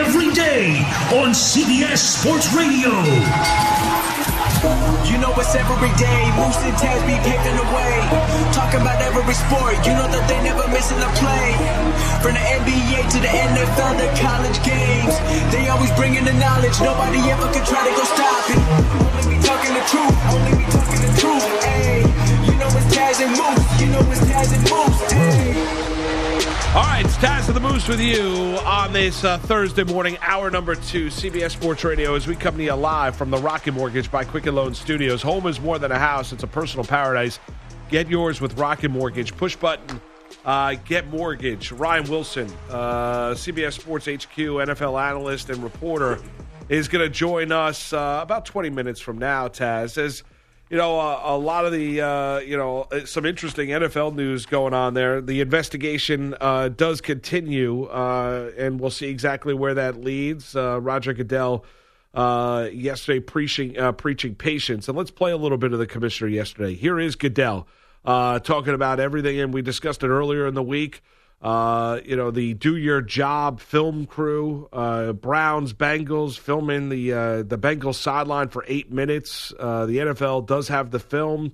every day on CBS Sports Radio. You know it's every day. Moose and Taz be paving the way. Talking about every sport. You know that they never missing a play. From the NBA to the NFL, the college games. They always bringing the knowledge. Nobody ever can try to go stop it. Only me talking the truth. Only me talking the truth. Hey, you know it's Taz and Moose. You know it's Taz and Moose. Hey. All right, it's Taz of the Moose with you on this uh, Thursday morning, hour number two, CBS Sports Radio, as we come to you live from the Rocket Mortgage by Quicken Loan Studios. Home is more than a house, it's a personal paradise. Get yours with Rocket Mortgage. Push button, uh, get mortgage. Ryan Wilson, uh, CBS Sports HQ, NFL analyst and reporter, is going to join us uh, about 20 minutes from now, Taz. As you know, uh, a lot of the, uh, you know, uh, some interesting NFL news going on there. The investigation uh, does continue, uh, and we'll see exactly where that leads. Uh, Roger Goodell yesterday preaching preaching patience, and let's play a little bit of the commissioner yesterday. Here is Goodell talking about everything, and we discussed it earlier in the week. Uh, you know, the Do Your Job film crew, uh, Browns, Bengals, filming the uh, the Bengals sideline for eight minutes. Uh, the NFL does have the film.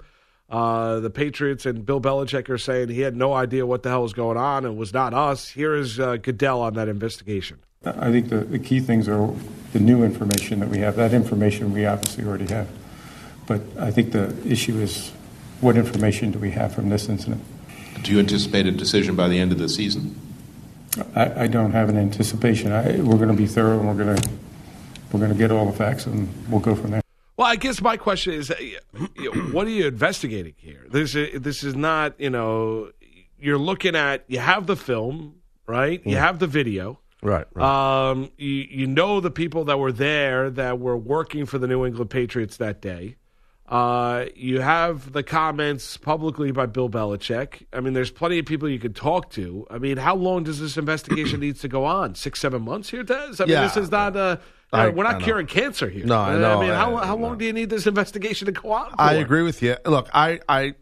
Uh, the Patriots and Bill Belichick are saying he had no idea what the hell was going on and was not us. Here is uh, Goodell on that investigation. I think the, the key things are the new information that we have. That information we obviously already have. But I think the issue is what information do we have from this incident? Do you anticipate a decision by the end of the season? I, I don't have an anticipation. I, we're going to be thorough and we're going to we're going to get all the facts and we'll go from there. Well, I guess my question is, you know, what are you investigating here? This is, this is not, you know, you're looking at you have the film, right? You have the video. Right. right. Um, you, you know the people that were there that were working for the New England Patriots that day. Uh, you have the comments publicly by Bill Belichick. I mean, there's plenty of people you could talk to. I mean, how long does this investigation needs to go on? Six, seven months here, Des? I mean, Yeah. this is not. Uh, we're not curing cancer here. No, I know. I mean, how, I- how long do you need this investigation to go on? For? I agree with you. Look, I, I,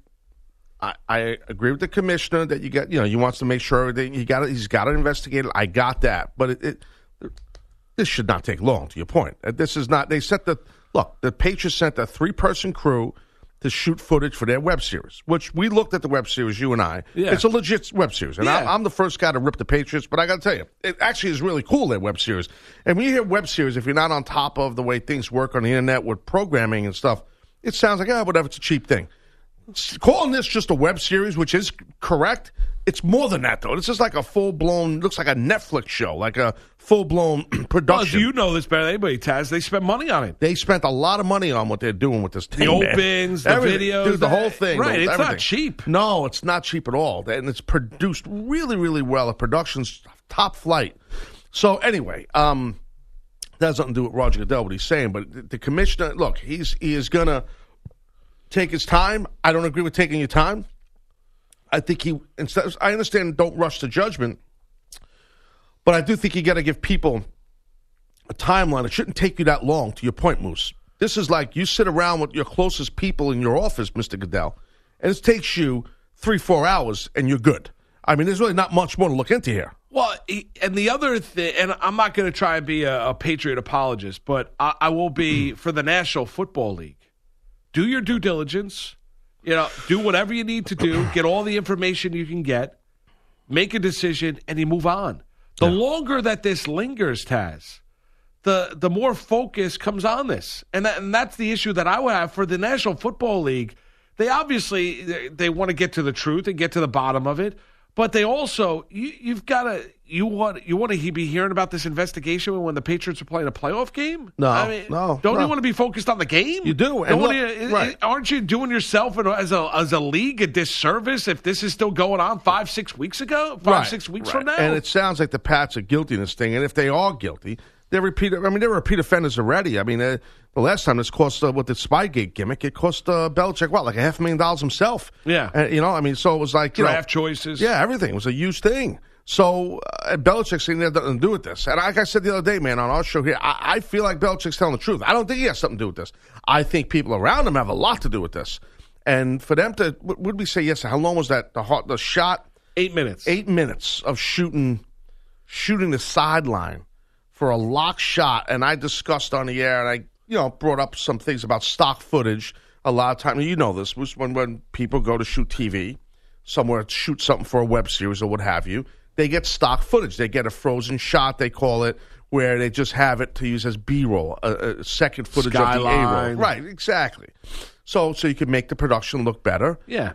I, I agree with the commissioner that you got. You know, he wants to make sure everything. He got it. He's got to investigate it. I got that, but it, it, this should not take long. To your point, this is not. They set the look. The Patriots sent a three-person crew to shoot footage for their web series, which we looked at the web series. You and I. Yeah. It's a legit web series, and Yeah. I, I'm the first guy to rip the Patriots. But I got to tell you, it actually is really cool. Their web series, and when you hear web series, if you're not on top of the way things work on the internet with programming and stuff, it sounds like ah, whatever. It's a cheap thing. Calling this just a web series, which is correct, it's more than that though. It's just like a full blown, looks like a Netflix show, like a full blown Well, production. you know this better than anybody, Taz. They spent money on it. they spent a lot of money on what they're doing with this The man. opens, the Everything. videos, Dude, the whole thing. right, the- it's not cheap. No, it's not cheap at all. And it's produced really, really well. The production's top flight. So anyway, um, that has nothing to do with Roger Goodell, what he's saying, but the, the commissioner, look, he's he is gonna take his time. I don't agree with taking your time. I think he instead. I understand. Don't rush to judgment, but I do think you got to give people a timeline. It shouldn't take you that long. To your point, Moose. This is like you sit around with your closest people in your office, Mister Goodell, and it takes you three, four hours, and you're good. I mean, there's really not much more to look into here. Well, and the other thing, and I'm not going to try and be a, a Patriot apologist, but I, I will be Mm. for the National Football League. Do your due diligence. You know, do whatever you need to do. Get all the information you can get. Make a decision, and you move on. The longer that this lingers, Taz, the the more focus comes on this, and that, and that's the issue that I would have for the National Football League. They obviously they, they want to get to the truth and get to the bottom of it, but they also you, you've got to you want you want to be hearing about this investigation when the Patriots are playing a playoff game. No, I mean, no, Don't no. you want to be focused on the game? You do, and look- you- right. Aren't you doing yourself and as a as a league a disservice if this is still going on five six weeks ago, five Right, six weeks right. from now? And it sounds like the Pats are guilty in this thing. And if they are guilty, they're repeat. I mean, they're repeat offenders already. I mean, uh, the last time this cost uh, with the Spygate gimmick, it cost uh, Belichick what, like a half million dollars himself. Yeah. And, you know, I mean, so it was like you draft know, choices. Yeah, everything it was a huge thing. So uh, Belichick's saying that had nothing to do with this. And like I said the other day, man, on our show here, I, I feel like Belichick's telling the truth. I don't think he has something to do with this. I think people around him have a lot to do with this. And for them to, what would we say yes? How long was that? The hot, the shot eight minutes. eight minutes of shooting shooting the sideline for a lock shot and I discussed on the air and I you know brought up some things about stock footage a lot of time you know this was when when people go to shoot TV somewhere shoot something for a web series or what have you they get stock footage. They get a frozen shot they call it where they just have it to use as B-roll a, a second footage of the A-roll. Right exactly. So so you can make the production look better. Yeah.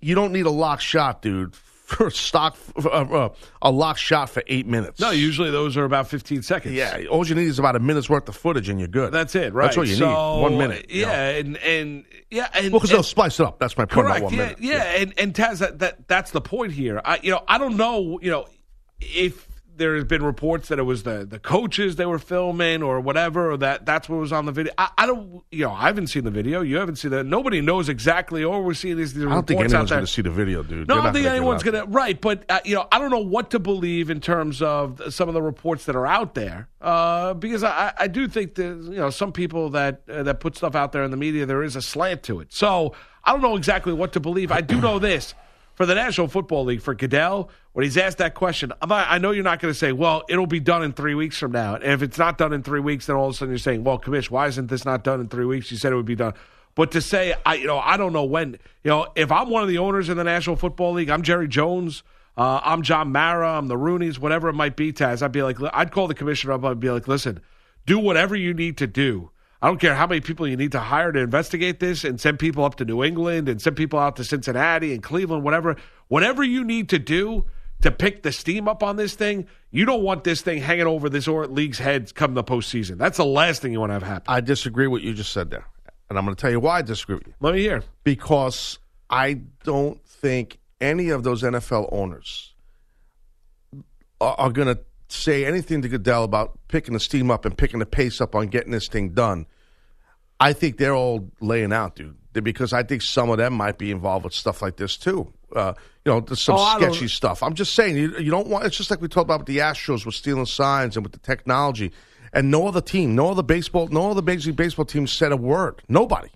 you don't need a lock shot, dude, for stock uh, uh, a lock shot for eight minutes. No, usually those are about 15 seconds. yeah, all you need is about a minute's worth of footage, and you're good. That's it, right? That's what you So, need. One minute. you know. Yeah, and and yeah, and Well, because they'll and- spice it up. That's my point. about correct. one Yeah, minute. yeah, and and Taz, that, that that's the point here. I you know I don't know you know if there has been reports that it was the the coaches they were filming or whatever, or that that's what was on the video. I, I don't you know I haven't seen the video. You haven't seen that. Nobody knows exactly. Or we're seeing these, these I don't think anyone's going to see the video, dude. No, They're I don't think anyone's going to. Right, but uh, you know, I don't know what to believe in terms of some of the reports that are out there, uh, because I, I do think that you know some people that uh, that put stuff out there in the media, there is a slant to it. So I don't know exactly what to believe. I do know this for the National Football League for Goodell when he's asked that question. Not, I know you're not going to say, "Well, it'll be done in three weeks from now," and if it's not done in three weeks, then all of a sudden you're saying, "Well, Commish, why isn't this not done in three weeks?" You said it would be done. But to say, I you know, I don't know when. You know, if I'm one of the owners in the National Football League, I'm Jerry Jones. Uh, I'm John Mara. I'm the Rooneys, whatever it might be. Taz, I'd be like, I'd call the commissioner up. I'd be like, listen, do whatever you need to do. I don't care how many people you need to hire to investigate this and send people up to New England and send people out to Cincinnati and Cleveland, whatever. Whatever you need to do to pick the steam up on this thing, you don't want this thing hanging over this or- league's head come the postseason. That's the last thing you want to have happen. I disagree with what you just said there, and I'm going to tell you why I disagree with you. Let me hear. because I don't think any of those NFL owners are, are going to say anything to Goodell about picking the steam up and picking the pace up on getting this thing done. I think they're all laying out, dude, because I think some of them might be involved with stuff like this too. Uh, you know, there's some Oh, sketchy stuff. I'm just saying, you, you don't want. It's just like we talked about with the Astros with stealing signs and with the technology, and no other team, no other baseball, no other Major League Baseball team said a word. Nobody.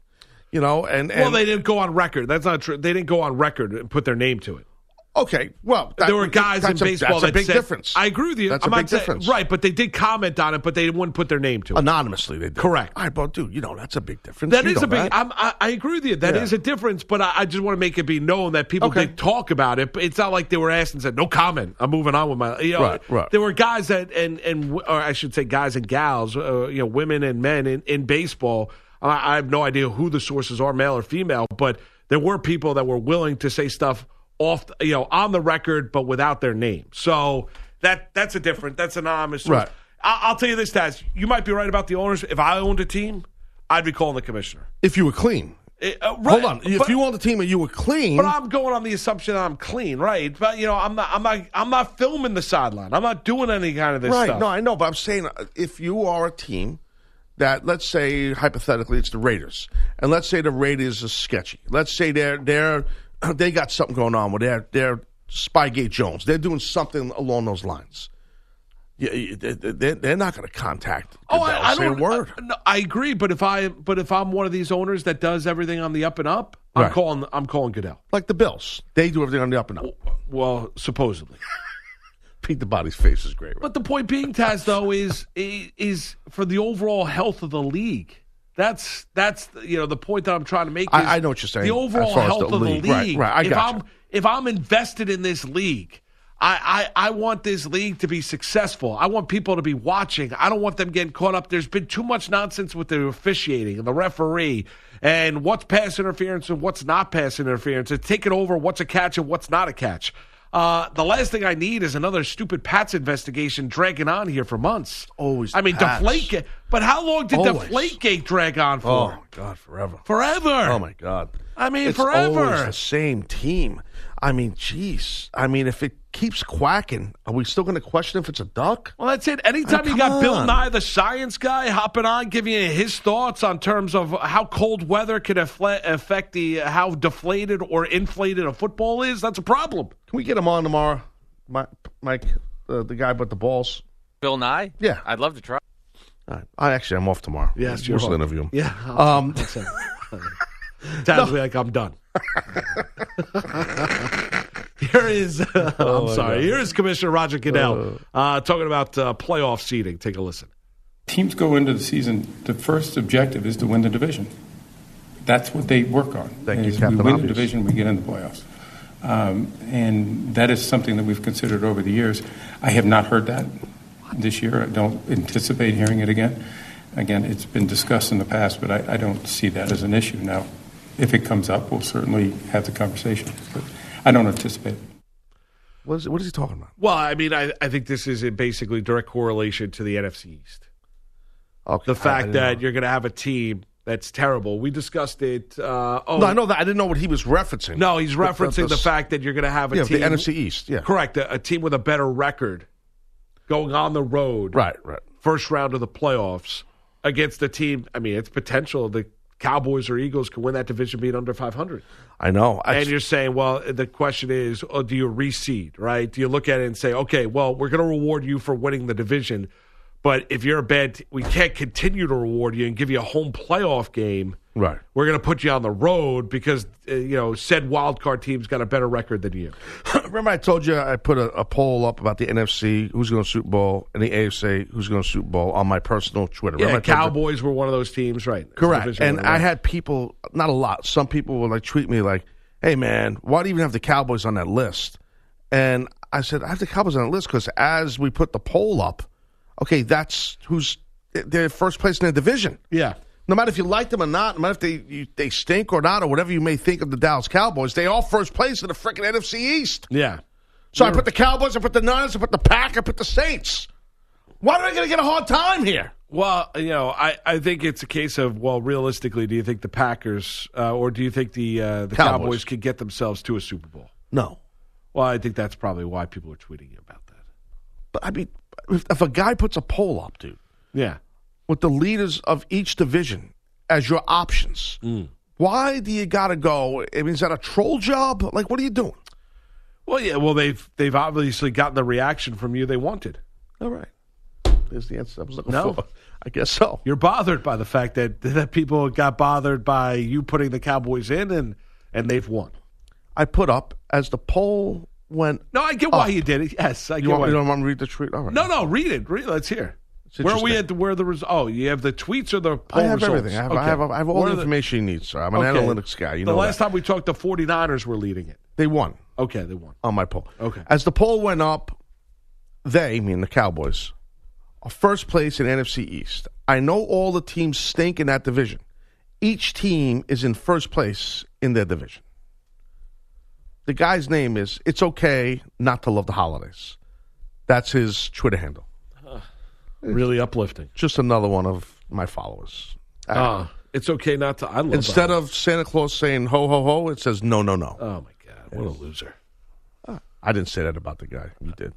You know, and, and Well, they didn't go on record. That's not true. They didn't go on record and put their name to it. Okay, well, that- there were guys in that's a- baseball that's a that big said, difference. I agree with you. That's I'm a big saying- difference, right? But they did comment on it, but they wouldn't put their name to it. Anonymously, they did. Correct. All right, but dude, you know that's a big difference. That You is a big. I'm, I, I agree with you. That is Yeah. a difference, but I, I just want to make it be known that people Okay. did talk about it. But it's not like they were asked and said, "No comment." I'm moving on with my. You know, Right, right. There were guys that, and and or I should say, guys and gals, uh, you know, women and men in, in baseball. I, I have no idea who the sources are, male or female, but there were people that were willing to say stuff off, you know, on the record, but without their name. So that that's a different. That's anonymous. source. Right. I, I'll tell you this, Taz. You might be right about the owners. If I owned a team, I'd be calling the commissioner. if you were clean, Eh, uh, right, hold on. If but- you owned a team and you were clean, but I'm going on the assumption that I'm clean, right? But you know, I'm not, I'm not, I'm not filming the sideline. I'm not doing any kind of this right? stuff. No, I know, but I'm saying uh, if you are a team that, let's say hypothetically, it's the Raiders, and let's say the Raiders are sketchy. Let's say they're they're they got something going on with their their Spygate Jones. They're doing something along those lines. Yeah, they- they- they're not going to contact. Oh, I, I don't. word. I, no, I agree, but if I, but if I'm one of these owners that does everything on the up and up, I'm Right. calling, I'm calling Goodell. like the Bills, they do everything on the up and up. Well, supposedly. Pete the Body's face is great. Right? But the point being, Taz, though, is is for the overall health of the league. That's that's you know the point that I'm trying to make. Is I- I know what you're saying, The overall health the of the league. league. Right, right, I if gotcha. I'm if I'm invested in this league, I, I I want this league to be successful. I want people to be watching. I don't want them getting caught up. There's been too much nonsense with the officiating and the referee and what's pass interference and what's not pass interference. It's taken over what's a catch and what's not a catch. Uh, the last thing I need is another stupid Pats investigation dragging on here for months. Always I mean, Pats. Deflategate. But how long did Always. Deflategate drag on for? Oh my God, forever. Forever. Oh my God. I mean, it's forever. always the same team. I mean, jeez. I mean, if it keeps quacking, are we still going to question if it's a duck? Well, that's it. Anytime Oh, you got come Bill. Nye, the science guy, hopping on, giving you his thoughts on terms of how cold weather could affle- affect the how deflated or inflated a football is, that's a problem. Can we get him on tomorrow, Mi- Mike? Uh, the guy with the balls. Bill Nye? Yeah. I'd love to try. All right. I actually, I'm off tomorrow. Yes, we'll you're still off. interview him. Yeah. Um, Sounds like I'm done. Here is, I'm sorry. Here is Commissioner Roger Goodell uh, talking about uh, playoff seeding. Take a listen. Teams go into the season, the first objective is to win the division. That's what they work on. Thank you, Captain We win Obvious. the division, we get in the playoffs. Um, and that is something that we've considered over the years. I have not heard that this year. I don't anticipate hearing it again. Again, it's been discussed in the past, but I, I don't see that as an issue. Now, if it comes up, we'll certainly have the conversation. But I don't anticipate what, is, what is he talking about? Well, I mean, I, I think this is in basically direct correlation to the NFC East. Okay. The I- I fact that know. you're going to have a team that's terrible. We discussed it. Uh, oh, No, I know that. I didn't know what he was referencing. No, he's The- the- referencing the, the- fact that you're going to have a Yeah, team. the NFC East. Yeah. Correct. A, a team with a better record going on the road. Right, right. First round of the playoffs against a team. I mean, it's potential. The Cowboys or Eagles can win that division being under 500. I know. I, and you're saying, well, the question is, oh, do you reseed, right? Do you look at it and say, okay, well, we're going to reward you for winning the division, but if you're a bad, t- we can't continue to reward you and give you a home playoff game. Right. We're going to put you on the road because uh, you know said wild card team's got a better record than you. Remember, I told you I put a, a poll up about the NFC, who's going to Super Bowl, and the AFC, who's going to Super Bowl on my personal Twitter. Yeah, Remember I told you? Cowboys were one of those teams, right? Correct. And I had people, not a lot, some people would like tweet me like, hey, man, why do you even have the Cowboys on that list? And I said, I have the Cowboys on that list because as we put the poll up, okay, that's who's they're first place in their division. yeah. No matter if you like them or not, no matter if they you, they stink or not, or whatever you may think of the Dallas Cowboys, they all first place in the freaking NFC East. Yeah. So I put the Cowboys, I put the Niners, I put the Pack, I put the Saints. Why am I going to get a hard time here? Well, you know, I, I think it's a case of well, realistically, do you think the Packers uh, or do you think the uh, the Cowboys. Cowboys could get themselves to a Super Bowl? No, Well, I think that's probably why people are tweeting you about that. but I mean, if, if a guy puts a poll up, dude, Yeah. With the leaders of each division as your options, mm. why do you got to go? I mean, is that a troll job? Like, what are you doing? Well, yeah. Well, they've they've obviously gotten the reaction from you they wanted. All right, there's the answer I was looking No. for. I guess so. You're bothered by the fact that that people got bothered by you putting the Cowboys in and and they've won. I put up as the poll went. No, I get why Oh. you did it. Yes, I You get want, why. you don't want me to read the tweet? All right. no, no, read it. Read. Let's hear. Where are we at? Where the res- Oh, you have the tweets or the poll I have results? everything. I have. I have, I have all Where the are information you need, sir. I'm an okay. analytics guy. You the know last that. time we talked, the 49ers were leading it. They won Okay, they won. on my poll. Okay. As the poll went up, they, mean the Cowboys, are first place in NFC East. I know all the teams stink in that division. Each team is in first place in their division. The guy's name is It's Okay Not to Love the Holidays. That's his Twitter handle. Really uplifting. Just another one of my followers. Ah, it's okay not to. I love Instead that. of Santa Claus saying ho ho ho, it says no no no. Oh my God, what a loser! I didn't say that about the guy. You did.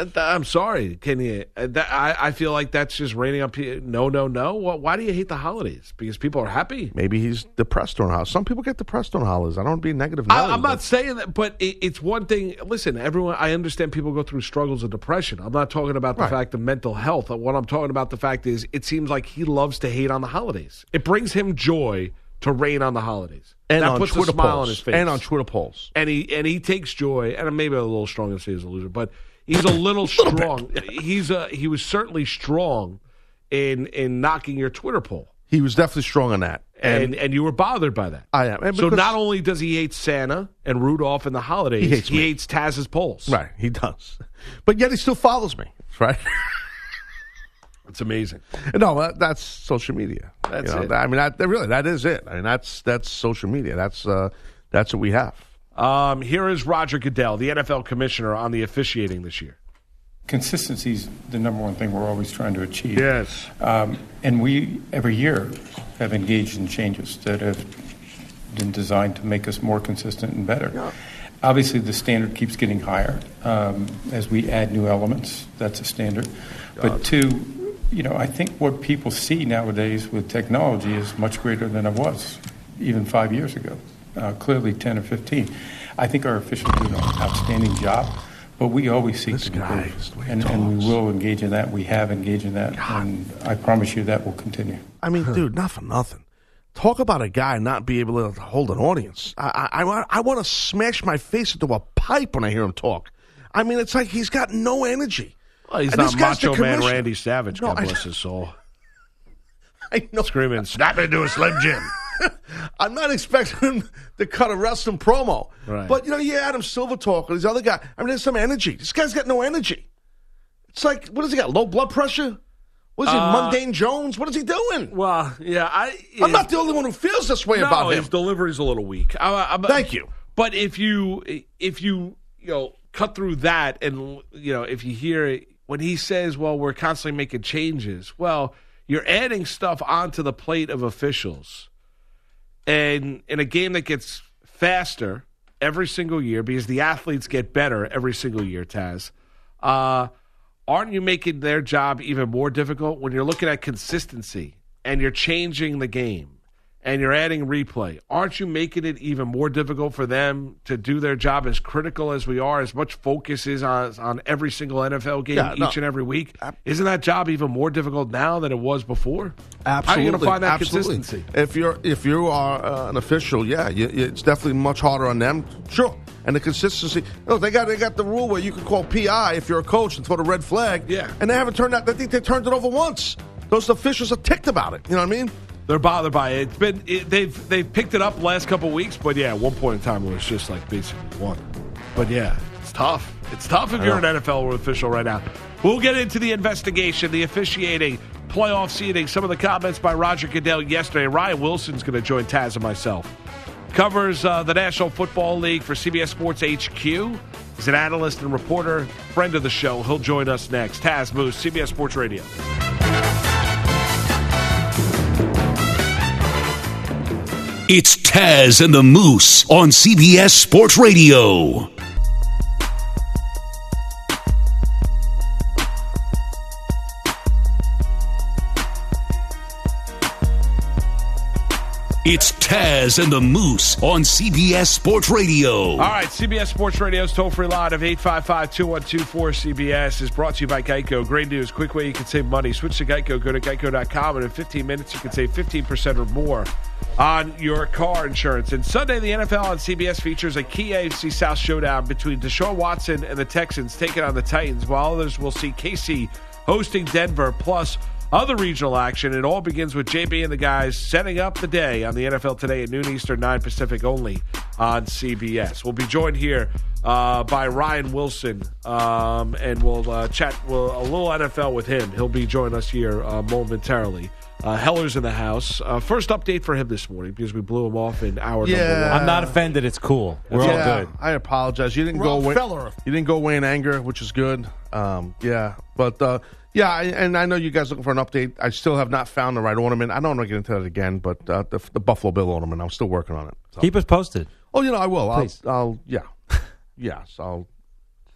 Uh, I'm sorry. Can you? uh, that, I I feel like that's just raining on people. No, no, no. Why why do you hate the holidays? Because people are happy. Maybe he's depressed on holidays. Some people get depressed on holidays. I don't want to be negative. I, I'm not saying that, but it, it's one thing. Listen, everyone. I understand people go through struggles of depression. I'm not talking about the Right. fact of mental health. What I'm talking about the fact is, it seems like he loves to hate on the holidays. It brings him joy to rain on the holidays. and that on puts Twitter a smile polls. on his face. And on Twitter polls. and he and he takes joy, and maybe a little strong to say he's a loser, but he's a little strong. He's a he was certainly strong in in knocking your Twitter poll. He was definitely strong on that, and and, and you were bothered by that. I am. So not only does he hate Santa and Rudolph and the holidays, He hates me. hates Taz's polls. right, he does, but yet he still follows me. Right? It's amazing. no, that, that's social media. That's You know, it. I mean, that really, that is it. I mean, that's that's social media. That's uh, that's what we have. Um, here is Roger Goodell, the NFL commissioner, on the officiating this year. Consistency is the number one thing we're always trying to achieve. Yes. Um, and we, every year, have engaged in changes that have been designed to make us more consistent and better. Obviously, the standard keeps getting higher um, as we add new elements. That's a standard. But two, you know, I think what people see nowadays with technology is much greater than it was even five years ago, uh, clearly 10 or 15. I think our officials do an outstanding job, but we always seek This to guy improve. way And, and we will engage in that. We have engaged in that. And I promise you that will continue. I mean, dude, not for nothing. Talk about a guy not be able to hold an audience. I I, I, want- I want to smash my face into a pipe when I hear him talk. I mean, it's like he's got no energy. Well, he's And not this guy's Macho Man. Randy Savage. No, God I- bless his soul. I know. Screaming, snap into a Slim Jim. I'm not expecting him to cut a wrestling promo. Right. But, you know, you Adam Silver talk or these other guy. I mean, there's some energy. This guy's got no energy. It's like, what does he got? Low blood pressure? What is he, Uh, Mundane Jones? What is he doing? Well, yeah, I. I'm not the only one who feels this way no, about him. his delivery's a little weak. I, I'm, Thank you. But if you if you you know cut through that and you know if you hear it when he says, "Well, we're constantly making changes," well, you're adding stuff onto the plate of officials, and in a game that gets faster every single year because the athletes get better every single year. Taz, uh, aren't you making their job even more difficult when you're looking at consistency and you're changing the game? And you're adding replay, aren't you making it even more difficult for them to do their job as critical as we are, as much focus is on on every single NFL game Yeah, each no. and every week? Isn't that job even more difficult now than it was before? Absolutely, How are you going to find that absolutely. consistency? If you're if you are uh, an official, yeah, you, it's definitely much harder on them. Sure, and the consistency. No, they got they got the rule where you can call PI if you're a coach and throw the red flag. Yeah. and they haven't turned out. I think they turned it over once. Those officials are ticked about it. You know what I mean? They're bothered by it. It's been it, they've they've picked it up last couple weeks, but yeah, at one point in time it was just like basically one. But yeah, it's tough. It's tough if you're an NFL official right now. We'll get into the investigation, the officiating, playoff seeding, some of the comments by Roger Goodell yesterday. Ryan Wilson's going to join Taz and myself. Covers uh, the National Football League for CBS Sports HQ. He's an analyst and reporter, friend of the show. He'll join us next. Taz Moose, CBS Sports Radio. It's Taz and the Moose on CBS Sports Radio. It's Taz and the Moose on CBS Sports Radio. All right, CBS Sports Radio's toll free line of 855 212 cbs is brought to you by Geico. Great news, quick way you can save money. Switch to Geico, go to geico.com, and in 15 minutes you can save 15% or more on your car insurance. And Sunday, the NFL on CBS features a key AFC South showdown between Deshaun Watson and the Texans taking on the Titans, while others will see KC hosting Denver, plus other regional action. It all begins with JB and the guys setting up the day on the NFL today at noon Eastern, 9 Pacific only on CBS. We'll be joined here uh, by Ryan Wilson, um, and we'll uh, chat we'll, a little NFL with him. He'll be joining us here uh, momentarily. Uh, Heller's in the house. Uh, first update for him this morning because we blew him off in hour number Yeah. one. I'm not offended. It's cool. We're yeah, all good. I apologize. You didn't Ralph go away. Feller. You didn't go away in anger, which is good. Um, yeah, but uh, yeah, I, and I know you guys looking for an update. I still have not found the right ornament. I don't want to get into that again, but uh, the, the Buffalo Bill ornament, I'm still working on it. So- Keep us posted. oh, you know, I will. I'll, I'll, yeah, yes, I'll,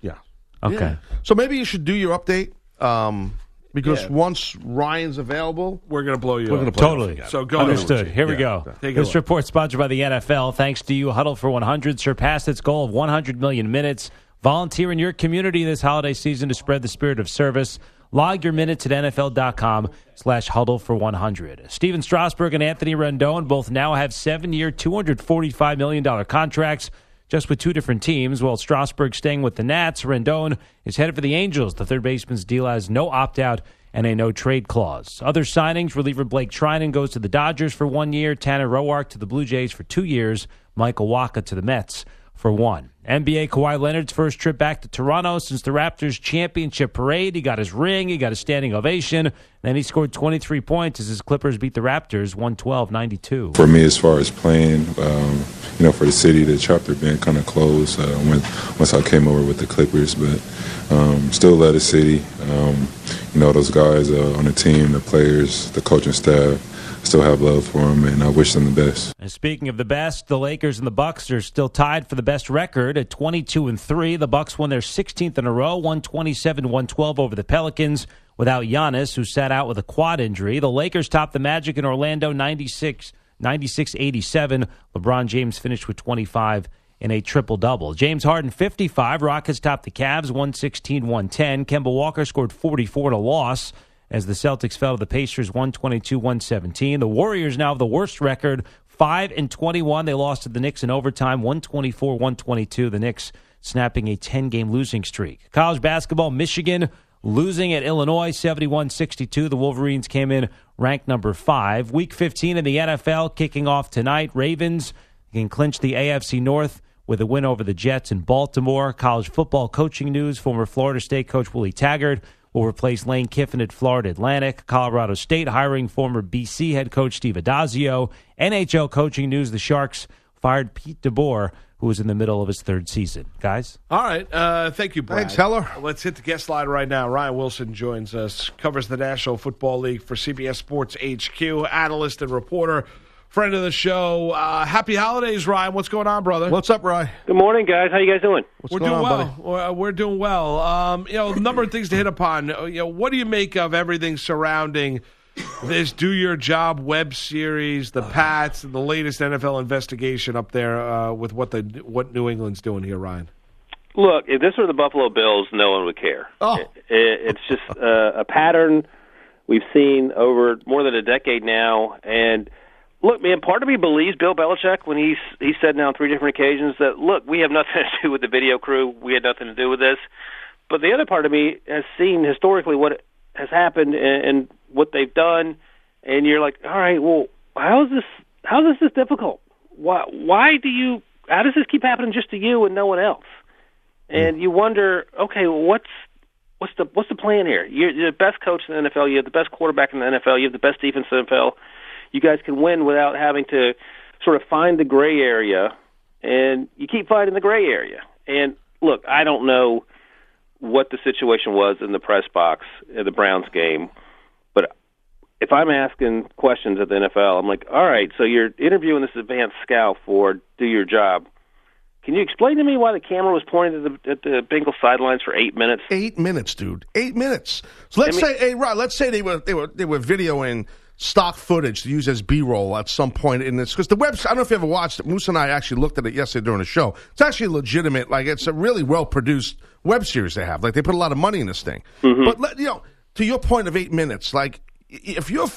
yeah. Okay. Yeah. So maybe you should do your update um, because Yeah. once Ryan's available, We're going to blow you We're up. gonna play Totally. So go Understood. Here we Yeah. go. Take a This look. report sponsored by the NFL. Thanks to you, Huddle for 100 surpassed its goal of 100 million minutes. Volunteer in your community this holiday season to spread the spirit of service. Log your minutes at NFL.com slash huddle for 100. Stephen Strasburg and Anthony Rendon both now have seven-year, $245 million contracts just with two different teams. While Strasburg staying with the Nats, Rendon is headed for the Angels. The third baseman's deal has no opt-out and a no trade clause. Other signings reliever Blake Treinen goes to the Dodgers for one year, Tanner Roark to the Blue Jays for two years, Michael Wacha to the Mets for one. NBA Kawhi Leonard's first trip back to Toronto since the Raptors championship parade. He got his ring, he got a standing ovation, then he scored 23 points as his Clippers beat the Raptors 112-92. For me, as far as playing, um, you know, for the city, the chapter been kind of closed uh, when, once I came over with the Clippers, but um, still love the city. Um, you know, those guys uh, on the team, the players, the coaching staff, still have love for them, and I wish them the best. And speaking of the best, the Lakers and the Bucks are still tied for the best record at 22 and 3. The Bucks won their 16th in a row, 127-112 over the Pelicans without Giannis, who sat out with a quad injury. The Lakers topped the Magic in Orlando 96 86-87. LeBron James finished with 25 in a triple double. James Harden 55. Rockets topped the Cavs 116-110. Kemba Walker scored 44 to loss as the Celtics fell to the Pacers 122-117. The Warriors now have the worst record, 5 and 21. They lost to the Knicks in overtime 124-122. The Knicks snapping a 10-game losing streak. College basketball, Michigan losing at Illinois 71-62. The Wolverines came in ranked number 5. Week 15 in the NFL kicking off tonight. Ravens can clinch the AFC North with a win over the Jets in Baltimore. College football coaching news, former Florida State coach Willie Taggart will replace Lane Kiffin at Florida Atlantic. Colorado State hiring former BC head coach Steve Addazio. NHL coaching news: the Sharks fired Pete DeBoer, who was in the middle of his third season. Guys, all right. Uh, thank you, Brad. Thanks, Heller. Let's hit the guest line right now. Ryan Wilson joins us, covers the National Football League for CBS Sports HQ, analyst and reporter friend of the show. Uh, happy holidays, Ryan. What's going on, brother? What's up, Ryan? Good morning, guys. How you guys doing? What's we're going doing on, well. We're, we're doing well. Um, you know, a number of things to hit upon. Uh, You know, what do you make of everything surrounding this "Do Your Job" web series, the Pats, and the latest NFL investigation up there uh, with what the what New England's doing here, Ryan? Look, if this were the Buffalo Bills, no one would care. Oh. It, it, it's just uh, a pattern we've seen over more than a decade now. And look, man, part of me believes Bill Belichick when he's he said now on three different occasions that look, we have nothing to do with the video crew. We had nothing to do with this. But the other part of me has seen historically what has happened and, and what they've done, and you're like, all right, well, how is this? How is this difficult? Why? Why do you? How does this keep happening just to you and no one else? Mm-hmm. And you wonder, okay, well, what's what's the what's the plan here? You're, you're the best coach in the NFL. You have the best quarterback in the NFL. You have the best defense in the NFL. You guys can win without having to sort of find the gray area, and you keep finding the gray area. And look, I don't know what the situation was in the press box at the Browns game, but if I'm asking questions at the NFL, I'm like, all right, so you're interviewing this advanced scout for do your job. Can you explain to me why the camera was pointed at the, at the Bengals sidelines for eight minutes? Eight minutes, dude. Eight minutes. So let's I mean- say, hey, Rod, let's say they were they were they were videoing stock footage to use as B-roll at some point in this because the website. I don't know if you ever watched it. Moose and I actually looked at it yesterday during the show. It's actually legitimate. Like it's a really well produced web series they have. Like they put a lot of money in this thing. Mm-hmm. But let, you know, to your point of eight minutes, like if you're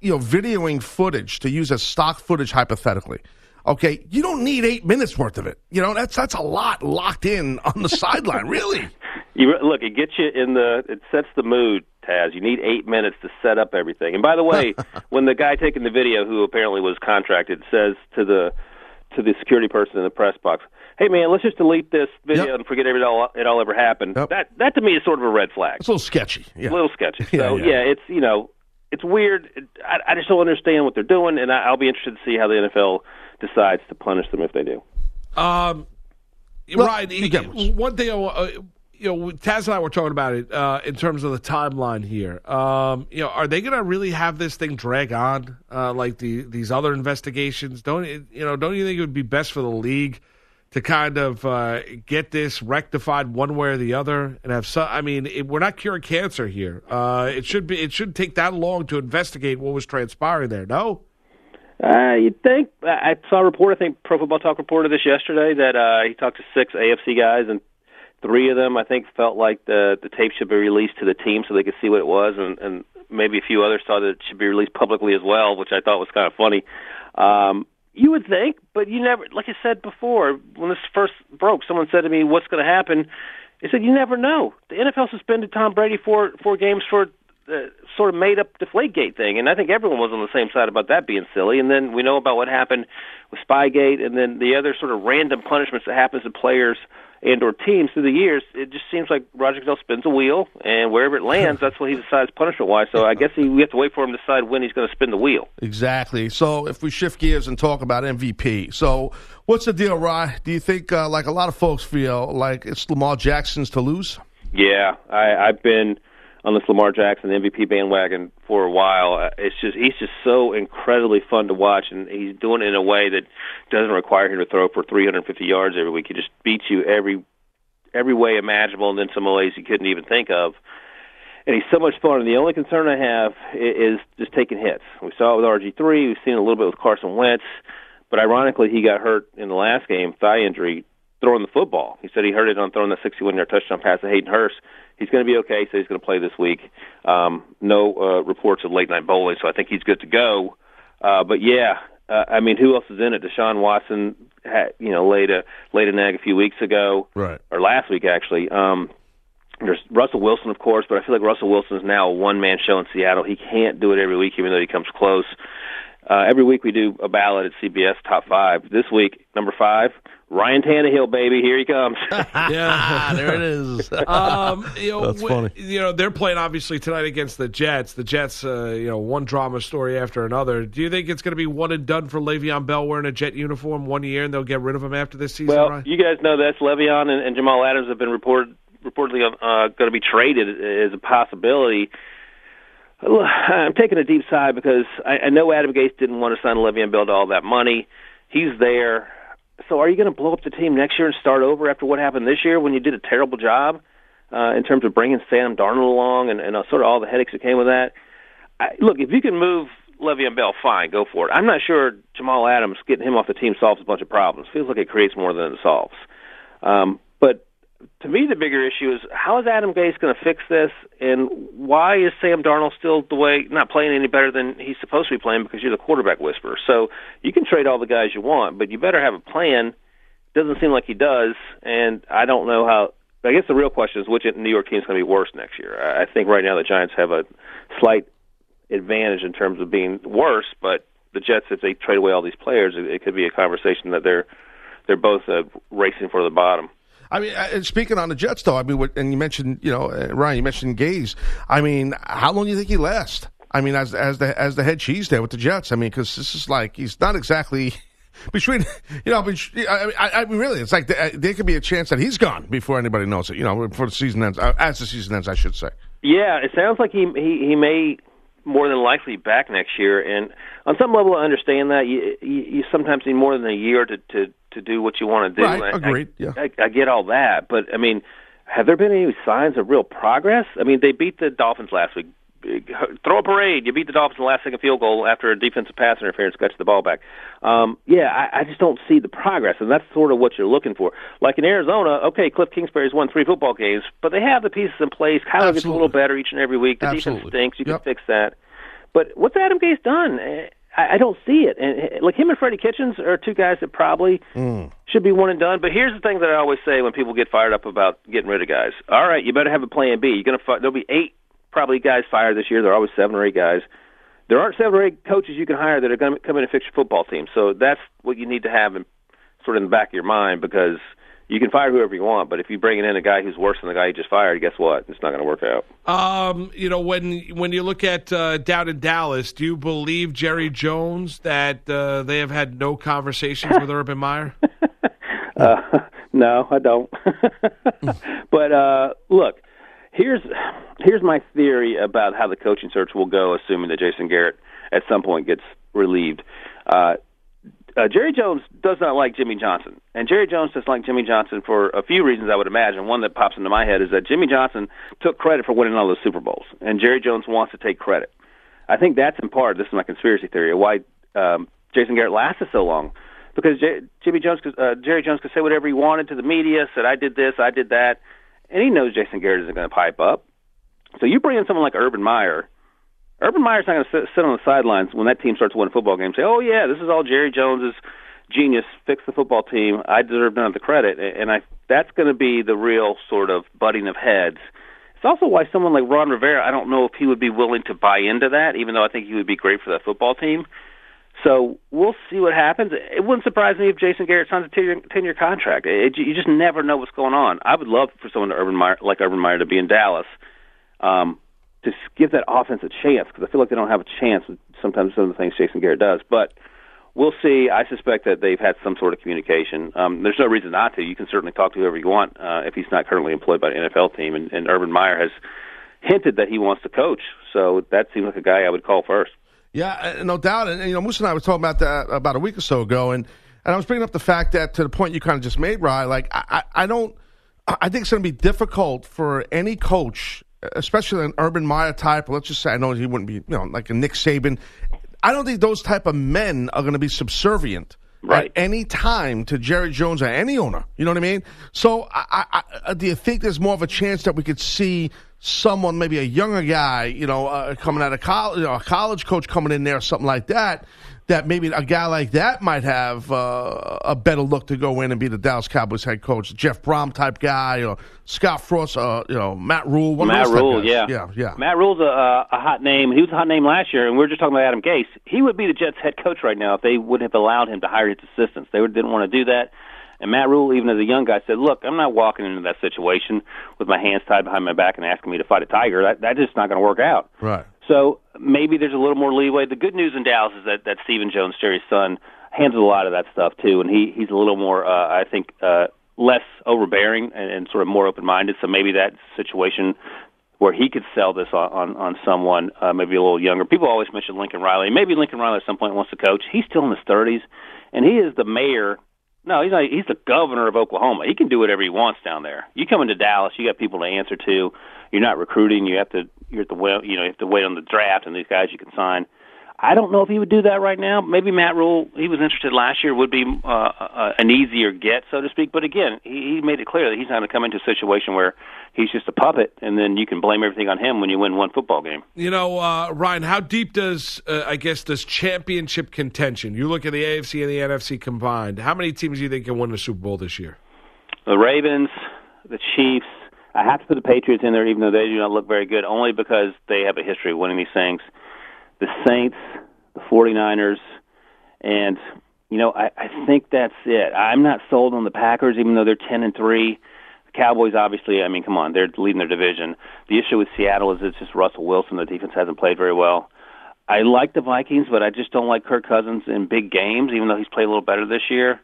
you know videoing footage to use as stock footage hypothetically. Okay, you don't need eight minutes worth of it. You know that's that's a lot locked in on the sideline. Really, You re- look, it gets you in the. It sets the mood, Taz. You need eight minutes to set up everything. And by the way, when the guy taking the video, who apparently was contracted, says to the to the security person in the press box, "Hey, man, let's just delete this video Yep. and forget it all it all ever happened." Yep. That that to me is sort of a red flag. it's a little sketchy. Yeah. a little sketchy. Yeah, So yeah. yeah, it's you know it's weird. I, I just don't understand what they're doing, and I, I'll be interested to see how the NFL decides to punish them if they do. Um, Well, right. you get what's- One thing, uh, you know, Taz and I were talking about it uh, in terms of the timeline here. Um, you know, are they going to really have this thing drag on uh, like the these other investigations? Don't you you know? Don't you think it would be best for the league to kind of uh, get this rectified one way or the other and have some? I mean, it, we're not curing cancer here. Uh, it should be. It shouldn't take that long to investigate what was transpiring there. No. Uh, you'd think. I I saw a report. I think Pro Football Talk reported this yesterday that uh, he talked to six AFC guys, and three of them I think felt like the the tape should be released to the team so they could see what it was, and, and maybe a few others thought it should be released publicly as well, which I thought was kind of funny. Um, you would think, but you never. Like I said before, when this first broke, someone said to me, "What's going to happen?" I said, "You never know." The NFL suspended Tom Brady for four games for uh, sort of made up Deflategate thing, and I think everyone was on the same side about that being silly. And then we know about what happened with Spygate, and then the other sort of random punishments that happens to players and or teams through the years. It just seems like Roger Goodell spins a wheel, and wherever it lands, that's what he decides punishment wise. So I guess he, we have to wait for him to decide when he's going to spin the wheel. Exactly. So if we shift gears and talk about MVP, so what's the deal, Rye? Do you think, uh, like a lot of folks feel, like it's Lamar Jackson's to lose? Yeah, I, I've been on this Lamar Jackson MVP bandwagon for a while. Uh, It's just he's just so incredibly fun to watch, and he's doing it in a way that doesn't require him to throw for 350 yards every week. He just beats you every every way imaginable, and then some ways you couldn't even think of. And he's so much fun. And the only concern I have is just taking hits. We saw it with RG three. We've seen it a little bit with Carson Wentz, but ironically, he got hurt in the last game, thigh injury, throwing the football. He said he hurt it on throwing the 61 yard touchdown pass to Hayden Hurst. He's going to be okay, so he's going to play this week. Um, no uh, reports of late night bowling, so I think he's good to go. Uh, but yeah, uh, I mean, who else is in it? Deshaun Watson, had, you know, laid a laid an egg a few weeks ago, Right. or last week actually. Um, there's Russell Wilson, of course, but I feel like Russell Wilson is now a one man show in Seattle. He can't do it every week, even though he comes close. Uh, every week we do a ballot at CBS top five. This week, number five, Ryan Tannehill, baby, here he comes. Yeah. there it is. um, you know, That's funny. You know, they're playing obviously tonight against the Jets. The Jets, uh, you know, one drama story after another. Do you think it's going to be one and done for Le'Veon Bell wearing a Jet uniform one year, and they'll get rid of him after this season? Well, Ryan? you guys know this. Le'Veon and, and Jamal Adams have been reported reportedly uh, going to be traded as a possibility. I'm taking a deep sigh because I, I know Adam Gase didn't want to sign Le'Veon Bell to all that money. He's there. So are you going to blow up the team next year and start over after what happened this year when you did a terrible job uh, in terms of bringing Sam Darnold along and, and uh, sort of all the headaches that came with that? I, look, if you can move Le'Veon Bell, fine, go for it. I'm not sure Jamal Adams getting him off the team solves a bunch of problems. Feels like it creates more than it solves. Um, but to me, the bigger issue is how is Adam Gase going to fix this, and why is Sam Darnold still the way not playing any better than he's supposed to be playing because you're the quarterback whisperer. So you can trade all the guys you want, but you better have a plan. Doesn't seem like he does, and I don't know how. I guess the real question is which New York team is going to be worse next year. I think right now the Giants have a slight advantage in terms of being worse, but the Jets, if they trade away all these players, it, it could be a conversation that they're they're both uh, racing for the bottom. I mean, uh, and speaking on the Jets, though, I mean, what, and you mentioned, you know, uh, Ryan, you mentioned Gase. I mean, how long do you think he lasts? I mean, as as the as the head cheese there with the Jets. I mean, because this is like he's not exactly between, you know, I, I, I mean, really, it's like there, there could be a chance that he's gone before anybody knows it. You know, before the season ends, uh, as the season ends, I should say. Yeah, it sounds like he he he may more than likely back next year, and on some level, I understand that you you, you sometimes need more than a year to to to do what you want to do. Right, I- agreed, I, yeah. I, I get all that, but I mean, have there been any signs of real progress? I mean, they beat the Dolphins last week. Throw a parade! You beat the Dolphins in the last second field goal after a defensive pass interference got you the ball back. Um, yeah, I, I just don't see the progress, and that's sort of what you're looking for. Like in Arizona, okay, Cliff Kingsbury's won three football games, but they have the pieces in place. Kyler gets a little better each and every week. The Absolutely. defense stinks. You Yep. can fix that. But what's Adam Gase done? I, I don't see it. And like him and Freddie Kitchens are two guys that probably hmm. should be one and done. But here's the thing that I always say when people get fired up about getting rid of guys. All right, you better have a plan B. You're gonna fi- there'll be eight probably guys fired this year. There are always seven or eight guys. There aren't seven or eight coaches you can hire that are going to come in and fix your football team. So that's what you need to have in, sort of in the back of your mind because you can fire whoever you want, but if you bring in a guy who's worse than the guy you just fired, guess what? It's not going to work out. Um, you know, when when you look at uh, down in Dallas, do you believe Jerry Jones that uh, they have had no conversations with Urban Meyer? Uh, no, I don't. but uh, look, here's here's my theory about how the coaching search will go, assuming that Jason Garrett at some point gets relieved. Uh, uh, Jerry Jones does not like Jimmy Johnson, and Jerry Jones doesn't like Jimmy Johnson for a few reasons. I would imagine one that pops into my head is that Jimmy Johnson took credit for winning all those Super Bowls, and Jerry Jones wants to take credit. I think that's in part. This is my conspiracy theory why um, Jason Garrett lasted so long, because J- Jimmy Jones, uh, Jerry Jones could say whatever he wanted to the media, said I did this, I did that, and he knows Jason Garrett isn't going to pipe up. So you bring in someone like Urban Meyer. Urban Meyer's not going to sit, sit on the sidelines when that team starts winning football games. Say, "Oh yeah, this is all Jerry Jones's genius. Fix the football team. I deserve none of the credit." And I that's going to be the real sort of butting of heads. It's also why someone like Ron Rivera, I don't know if he would be willing to buy into that, even though I think he would be great for that football team. So we'll see what happens. It wouldn't surprise me if Jason Garrett signs a ten-year contract. It, you just never know what's going on. I would love for someone to Urban Meyer, like Urban Meyer to be in Dallas, um, to give that offense a chance because I feel like they don't have a chance sometimes some of the things Jason Garrett does. But we'll see. I suspect that they've had some sort of communication. Um, there's no reason not to. You can certainly talk to whoever you want uh, if he's not currently employed by an NFL team. And, and Urban Meyer has hinted that he wants to coach. So that seems like a guy I would call first. Yeah, uh, no doubt. And, you know, Moose and I were talking about that about a week or so ago, and and I was bringing up the fact that to the point you kind of just made, Rye. Like, I, I don't. I think it's going to be difficult for any coach, especially an Urban Meyer type. Let's just say I know he wouldn't be, you know, like a Nick Saban. I don't think those type of men are going to be subservient right. at any time to Jerry Jones or any owner. You know what I mean? So, I, I, I, do you think there's more of a chance that we could see someone, maybe a younger guy, you know, uh, coming out of college, you know, a college coach coming in there, or something like that? That maybe a guy like that might have uh, a better look to go in and be the Dallas Cowboys head coach, Jeff Brohm type guy, or Scott Frost, uh, you know, Matt Rhule. One Matt type yeah, yeah, yeah. Matt Rhule's a, a hot name. He was a hot name last year, and we were just talking about Adam Gase. He would be the Jets' head coach right now if they would have allowed him to hire his assistants. They didn't want to do that. And Matt Rhule, even as a young guy, said, "Look, I'm not walking into that situation with my hands tied behind my back and asking me to fight a tiger. That that's just not going to work out." Right. So maybe there's a little more leeway. The good news in Dallas is that that Stephen Jones, Jerry's son, handles a lot of that stuff too, and he he's a little more, uh, I think, uh, less overbearing and, and sort of more open minded. So maybe that situation where he could sell this on on, on someone uh, maybe a little younger. People always mention Lincoln Riley. Maybe Lincoln Riley at some point wants to coach. He's still in his 30s, and he is the mayor. No, he's not. He's the governor of Oklahoma. He can do whatever he wants down there. You come into Dallas, you got people to answer to. You're not recruiting. You have to. You're at the well. You know, you have to wait on the draft, and these guys you can sign. I don't know if he would do that right now. Maybe Matt Rhule, he was interested last year, would be uh, uh, an easier get, so to speak. But again, he, he made it clear that he's not going to come into a situation where he's just a puppet, and then you can blame everything on him when you win one football game. You know, uh, Ryan, how deep does uh, I guess does championship contention? You look at the AFC and the NFC combined. How many teams do you think can win the Super Bowl this year? The Ravens, the Chiefs. I have to put the Patriots in there, even though they do not look very good, only because they have a history of winning these things. The Saints, the 49ers, and you know, I, I think that's it. I'm not sold on the Packers, even though they're 10 and three. The Cowboys, obviously, I mean, come on, they're leading their division. The issue with Seattle is it's just Russell Wilson. The defense hasn't played very well. I like the Vikings, but I just don't like Kirk Cousins in big games, even though he's played a little better this year.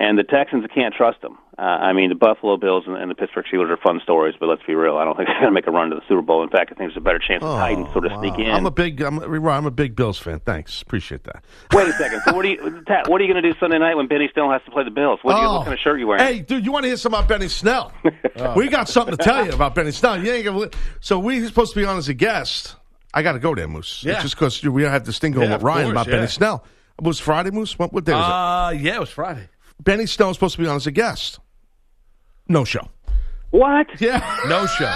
And the Texans, can't trust them. Uh, I mean, the Buffalo Bills and, and the Pittsburgh Steelers are fun stories, but let's be real. I don't think they're going to make a run to the Super Bowl. In fact, I think there's a better chance the Titans sort of sneak in. Oh, I'm a big, I'm, I'm a big Bills fan. Thanks, appreciate that. Wait a second. So what are you, Pat, what are you going to do Sunday night when Benny Snell has to play the Bills? What, do you, Oh. what kind of shirt are you wearing? Hey, dude, you want to hear something about Benny Snell? We got something to tell you about Benny Snell. You ain't gonna, so we're supposed to be on as a guest. I got to go there, Moose. Yeah. Just because we had this thing going Yeah, with Ryan course, about yeah. Benny Snell. It was Friday, Moose. What, what day was Uh, yeah, it was Friday. It? Benny Snell was supposed to be on as a guest. No show. What? Yeah. No show.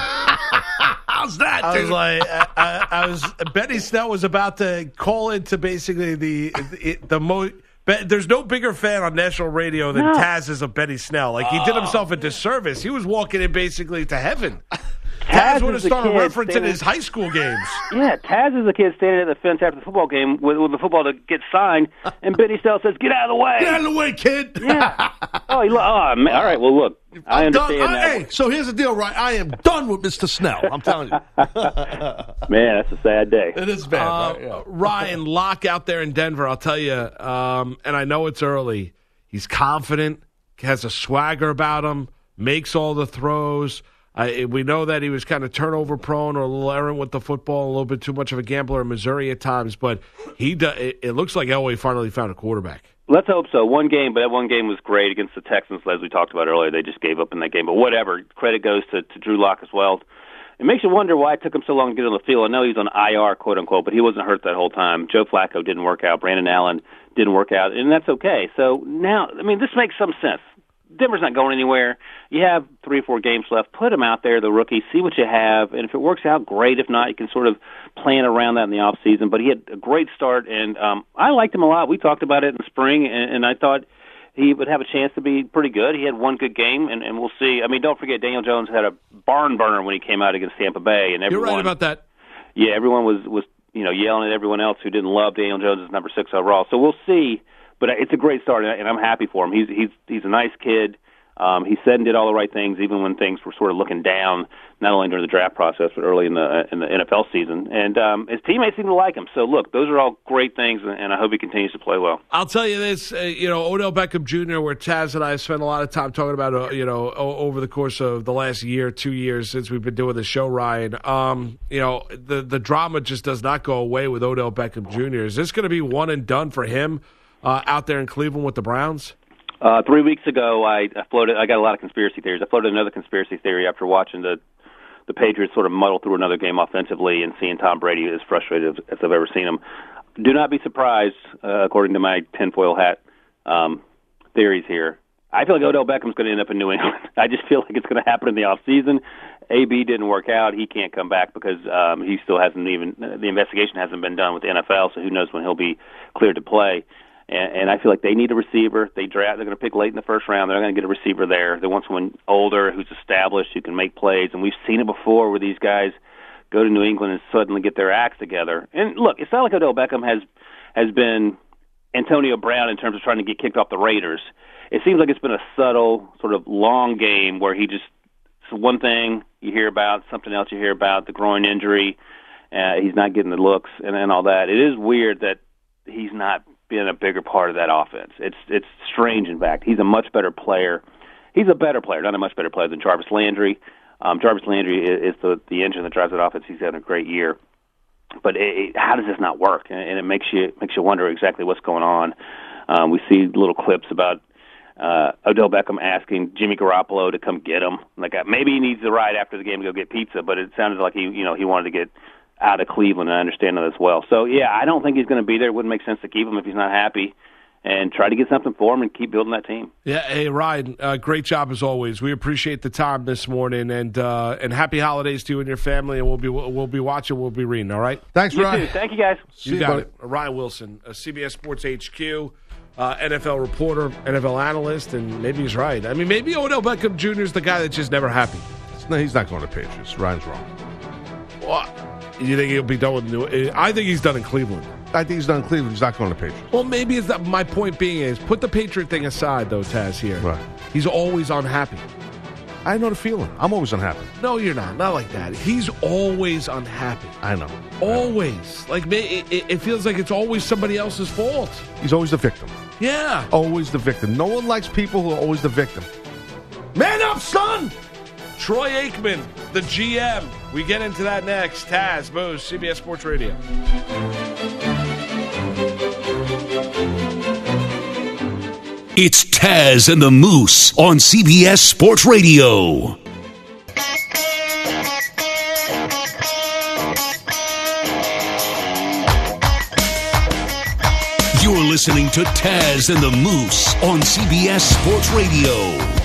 How's that, I dude? was like, I, I, I was. Benny Snell was about to call into basically the the, the mo. Be, there's no bigger fan on national radio than No. Taz is of Benny Snell. Like he did oh, himself a disservice. He was walking in basically to heaven. Taz Taz would have started kid referencing standing- his high school games. Yeah, Taz is the kid standing at the fence after the football game with, with the football to get signed, and Benny Snell says, "Get out of the way." Get out of the way, kid. Yeah. Oh, he, lo- oh man. all right. Well, look, I I'm done. understand I- that. hey, so here's the deal, right? I am done with Mr. Snell. I'm telling you. Man, that's a sad day. It is bad. Uh, right? Yeah. Ryan Lock out there in Denver, I'll tell you, um, and I know it's early. He's confident, has a swagger about him, makes all the throws. I, we know that he was kind of turnover prone or a little errant with the football, a little bit too much of a gambler in Missouri at times. But he, do, it, it looks like Elway finally found a quarterback. Let's hope so. One game, but that one game was great against the Texans, as we talked about earlier. They just gave up in that game, but whatever. Credit goes to, to Drew Lock as well. It makes you wonder why it took him so long to get on the field. I know he's on IR, quote unquote, but he wasn't hurt that whole time. Joe Flacco didn't work out. Brandon Allen didn't work out, and that's okay. So now, I mean, this makes some sense. Denver's not going anywhere. You have three or four games left. Put him out there, the rookie. See what you have, and if it works out, great. If not, you can sort of plan around that in the off season. But he had a great start, and um, I liked him a lot. We talked about it in the spring, and, and I thought he would have a chance to be pretty good. He had one good game, and, and we'll see. I mean, don't forget Daniel Jones had a barn burner when he came out against Tampa Bay, and everyone. You're right about that. Yeah, everyone was was you know yelling at everyone else who didn't love Daniel Jones as number six overall. So we'll see. But it's a great start, and I'm happy for him. He's he's he's a nice kid. Um, he said and did all the right things, even when things were sort of looking down, not only during the draft process but early in the in the NFL season. And um, his teammates seem to like him. So look, those are all great things, and, I hope he continues to play well. I'll tell you this, uh, you know, Odell Beckham Jr., where Taz and I spent a lot of time talking about, uh, you know, o- over the course of the last year, two years since we've been doing the show, Ryan. Um, you know, the the drama just does not go away with Odell Beckham Jr. Is this going to be one and done for him uh, out there in Cleveland with the Browns? Uh, three weeks ago, I, floated. I got a lot of conspiracy theories. I floated another conspiracy theory after watching the the Patriots sort of muddle through another game offensively and seeing Tom Brady as frustrated as, as I've ever seen him. Do not be surprised, uh, according to my tinfoil hat um, theories here. I feel like Odell Beckham's going to end up in New England. I just feel like it's going to happen in the off season. AB didn't work out. He can't come back because um, he still hasn't even the investigation hasn't been done with the NFL. So who knows when he'll be cleared to play and, and I feel like they need a receiver. They draft. They're going to pick late in the first round. They're going to get a receiver there. They want someone older who's established who can make plays. And we've seen it before where these guys go to New England and suddenly get their acts together. And look, it's not like Odell Beckham has has been Antonio Brown in terms of trying to get kicked off the Raiders. It seems like it's been a subtle, sort of long game where he just so one thing you hear about, something else you hear about, the groin injury. Uh, he's not getting the looks and, and all that. It is weird that he's not been a bigger part of that offense. It's it's strange, in fact. He's a much better player. He's a better player, not a much better player than Jarvis Landry. Um, Jarvis Landry is, is the the engine that drives that offense. He's had a great year, but it, it, how does this not work? And, and it makes you makes you wonder exactly what's going on. Um, we see little clips about uh, Odell Beckham asking Jimmy Garoppolo to come get him. Like uh, maybe he needs the ride after the game to go get pizza, but it sounded like he you know he wanted to get out of Cleveland. I understand that as well. So yeah, I don't think he's going to be there. It wouldn't make sense to keep him if he's not happy. And try to get something for him and keep building that team. Yeah, hey Ryan, uh, great job as always. We appreciate the time this morning, and uh, and happy holidays to you and your family. And we'll be we'll be watching, we'll be reading. All right. Thanks, You Ryan. too. Thank you, guys. You got it. Ryan Wilson, a CBS Sports HQ, uh, NFL reporter, NFL analyst, and maybe he's right. I mean, maybe Odell Beckham Jr. is the guy that's just never happy. No, he's not going to Patriots. Ryan's wrong. What? You think he'll be done with New? I think he's done in Cleveland. I think he's done in Cleveland. He's not going to Patriots. Well, maybe it's that. My point being is, put the Patriot thing aside, though. Taz here, Right. he's always unhappy. I know the feeling. I'm always unhappy. No, you're not. Not like that. He's always unhappy. I know. Always. Like it, it it feels like it's always somebody else's fault. He's always the victim. Yeah. Always the victim. No one likes people who are always the victim. Man up, son! Troy Aikman, the GM. We get into that next. Taz, Moose, CBS Sports Radio. It's Taz and the Moose on CBS Sports Radio. You're listening to Taz and the Moose on CBS Sports Radio.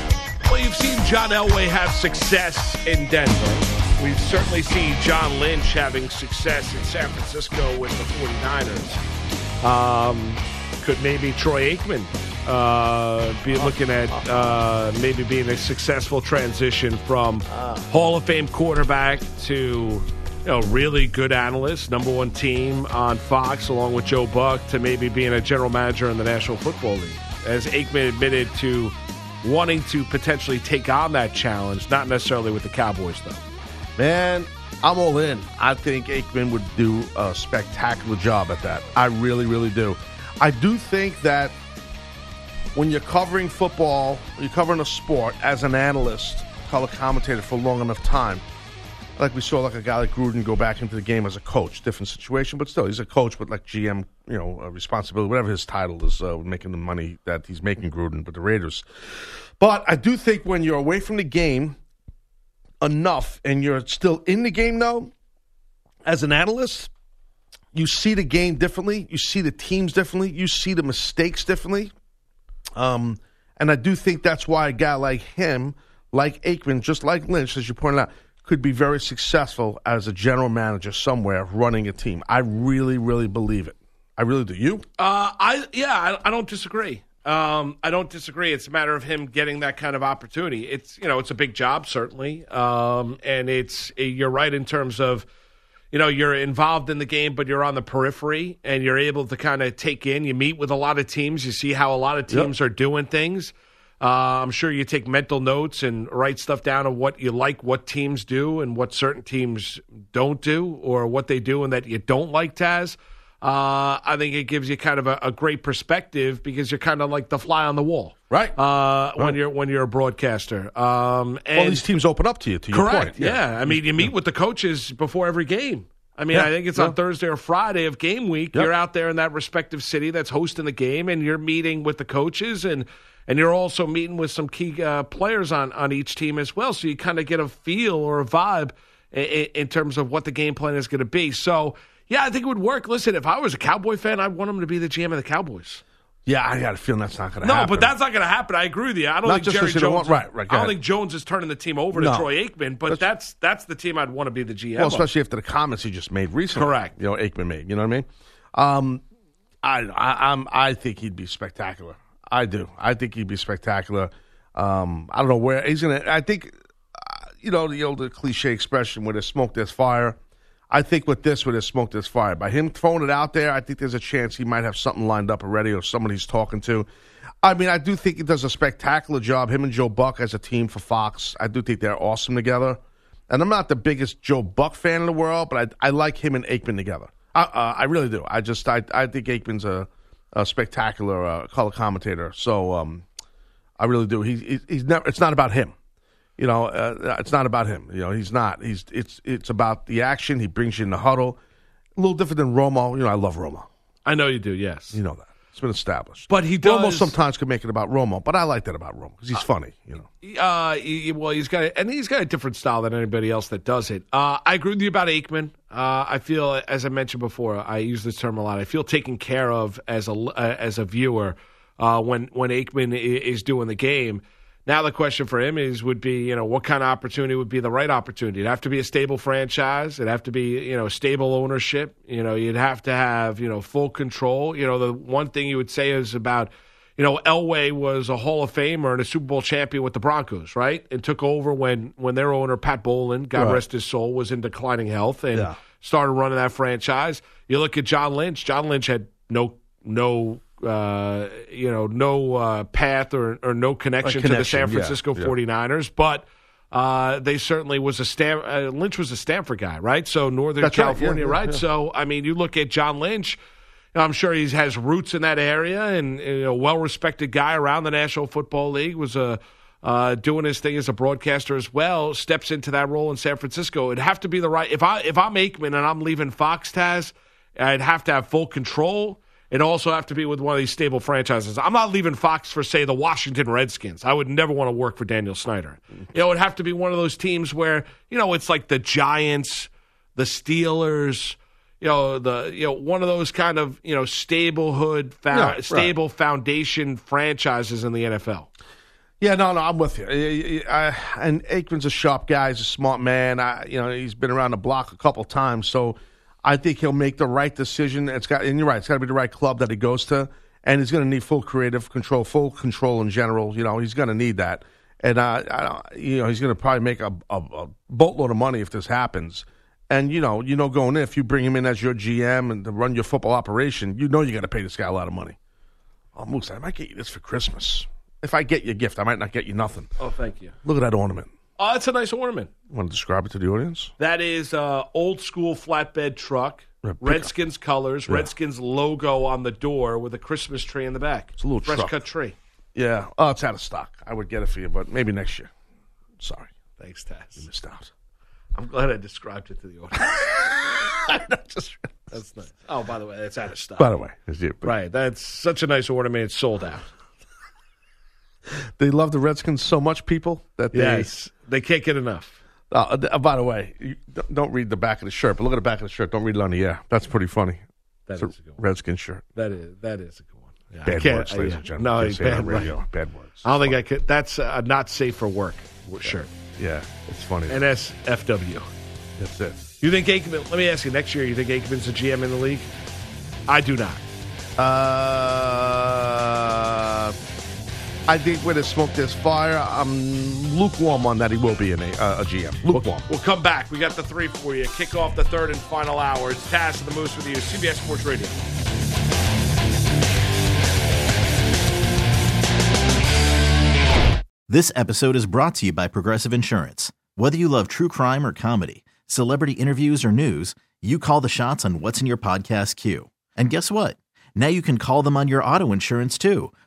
John Elway have success in Denver. We've certainly seen John Lynch having success in San Francisco with the 49ers. Um, could maybe Troy Aikman uh, be looking at uh, maybe being a successful transition from Hall of Fame quarterback to know really good analyst, number one team on Fox, along with Joe Buck, to maybe being a general manager in the National Football League. As Aikman admitted to wanting to potentially take on that challenge, not necessarily with the Cowboys though. Man, I'm all in. I think Aikman would do a spectacular job at that. I really, really do. I do think that when you're covering football, you're covering a sport as an analyst, color commentator for long enough time. Like we saw, like a guy like Gruden go back into the game as a coach, different situation, but still, he's a coach with like GM, you know, uh, responsibility, whatever his title is, uh, making the money that he's making Gruden with the Raiders. But I do think when you're away from the game enough and you're still in the game, though, as an analyst, you see the game differently. You see the teams differently. You see the mistakes differently. Um, and I do think that's why a guy like him, like Aikman, just like Lynch, as you pointed out, could be very successful as a general manager somewhere running a team. I really, really believe it. I really do. You? Uh, I yeah, I, I don't disagree. Um, I don't disagree. It's a matter of him getting that kind of opportunity. It's you know it's a big job certainly, um, and it's you're right in terms of you know you're involved in the game, but you're on the periphery and you're able to kind of take in. You meet with a lot of teams. You see how a lot of teams are doing things. Uh, I'm sure you take mental notes and write stuff down of what you like, what teams do, and what certain teams don't do, or what they do and that you don't like, Taz. Uh, I think it gives you kind of a, a great perspective because you're kind of like the fly on the wall, right? Uh, When you're when you're a broadcaster, um, and All these teams open up to you. To your correct, point. yeah. I mean, you meet with the coaches before every game. I mean, Yeah, I think it's yeah. on Thursday or Friday of game week. Yep. You're out there in that respective city that's hosting the game, and you're meeting with the coaches, and and you're also meeting with some key uh, players on on each team as well. So you kind of get a feel or a vibe in, in terms of what the game plan is going to be. So. Yeah, I think it would work. Listen, if I was a Cowboy fan, I'd want him to be the GM of the Cowboys. Yeah, I got a feeling that's not going to No, happen. No, but that's not going to happen. I agree with you. I don't Not think Jerry because you don't Jones. want- right, right, I don't ahead. think Jones is turning the team over to Troy Aikman, but that's that's the team I'd want to be the GM. Well, of. especially after the comments he just made recently. Correct. You know, Aikman made. You know what I mean? Um, I, I, I'm, I think he'd be spectacular. I do. I think he'd be spectacular. Um, I don't know where he's gonna. I think, uh, you know, the old cliche expression: "Where there's smoke, there's fire." I think with this, where there's smoke, there's fire. By him throwing it out there, I think there's a chance he might have something lined up already, or someone he's talking to. I mean, I do think he does a spectacular job. Him and Joe Buck as a team for Fox. I do think they're awesome together. And I'm not the biggest Joe Buck fan in the world, but I, I like him and Aikman together. I, uh, I really do. I just I, I think Aikman's a, a spectacular uh, color commentator. So um, I really do. He, he, he's never. It's not about him. You know, uh, it's not about him. You know, he's not. He's it's it's about the action. He brings you in the huddle. A little different than Romo. You know, I love Romo. I know you do. Yes, You know that. It's been established. But he Romo sometimes can make it about Romo, but I like that about Romo because he's funny. You know. Uh, he- well, he's got a, and he's got a different style than anybody else that does it. Uh, I agree with you about Aikman. Uh, I feel, as I mentioned before, I use this term a lot. I feel taken care of as a uh, as a viewer uh, when when Aikman is doing the game. Now the question for him is would be you know what kind of opportunity would be the right opportunity? It'd have to be a stable franchise. It'd have to be you know stable ownership. You know you'd have to have you know full control. You know the one thing you would say is about you know, Elway was a Hall of Famer and a Super Bowl champion with the Broncos, right? And took over when when their owner Pat Bowlen, God Right. rest his soul, was in declining health and Yeah. started running that franchise. You look at John Lynch. John Lynch had no no uh, you know no uh, path or or no connection, to the San Francisco yeah. 49ers, but. Uh, they certainly was a Stan, uh, Lynch was a Stanford guy, right? So Northern That's right, yeah, California, right? yeah. So I mean, you look at John Lynch. I'm sure he has roots in that area and, and a well-respected guy around the National Football League. Was a uh, doing his thing as a broadcaster as well. Steps into that role in San Francisco. It'd have to be the right. If I if I'm Aikman and I'm leaving Fox, Taz, I'd have to have full control. It'd also have to be with one of these stable franchises. I'm not leaving Fox for say the Washington Redskins. I would never want to work for Daniel Snyder. You know, it'd have to be one of those teams where you know it's like the Giants, the Steelers you know the you know one of those kind of you know stable hood fa- Yeah, right. stable foundation franchises in the NFL. Yeah, no, no, I'm with you. I- I- and Aikman's a sharp guy. He's a smart man. I, you know, he's been around the block a couple times, so I think he'll make the right decision. It's got, and you're right, it's got to be the right club that he goes to, and he's going to need full creative control, full control in general. You know, he's going to need that, and uh, I you know, he's going to probably make a, a, a boatload of money if this happens. And you know, you know, going in if you bring him in as your GM and to run your football operation, you know, you got to pay this guy a lot of money. Oh, Moose, I might get you this for Christmas. If I get you a gift, I might not get you nothing. Oh, thank you. Look at that ornament. Oh, that's a nice ornament. Want to describe it to the audience? That is uh, old school flatbed truck, Yeah, Redskins colors, Redskins logo on the door with a Christmas tree in the back. It's a little fresh truck. cut tree. Yeah. Oh, it's out of stock. I would get it for you, but maybe next year. Sorry, Thanks, Taz. You missed out. I'm glad I described it to the audience. Just- That's nice. Oh, by the way, that's out of stock. by the way, it's you. right, that's such a nice ornament. It's sold out. They love the Redskins so much, people that they. Yes, they can't get enough. Uh, uh, by the way, you don't- read the back of the shirt, but look at the back of the shirt. Don't read it on the air. That's pretty funny. That It's is a a good one. Redskin shirt. That is that is a good one. Yeah, I Bad words, I- ladies yeah. and gentlemen. No, Can't say it on bad, radio. Bad words. I don't think I could. That's a not safe for work shirt. Yeah, it's funny. NSFW. That's it. You think Aikman? Let me ask you. Next year, you think Aikman's a GM in the league? I do not. Uh, I think where there's smoke, there's fire. I'm lukewarm on that he will be in a, uh, a GM. Lukewarm. We'll come back. We got the three for you. Kick off the third and final hour. It's Taz and the Moose with you, CBS Sports Radio. This episode is brought to you by Progressive Insurance. Whether you love true crime or comedy, celebrity interviews or news, you call the shots on what's in your podcast queue. And guess what? Now you can call them on your auto insurance too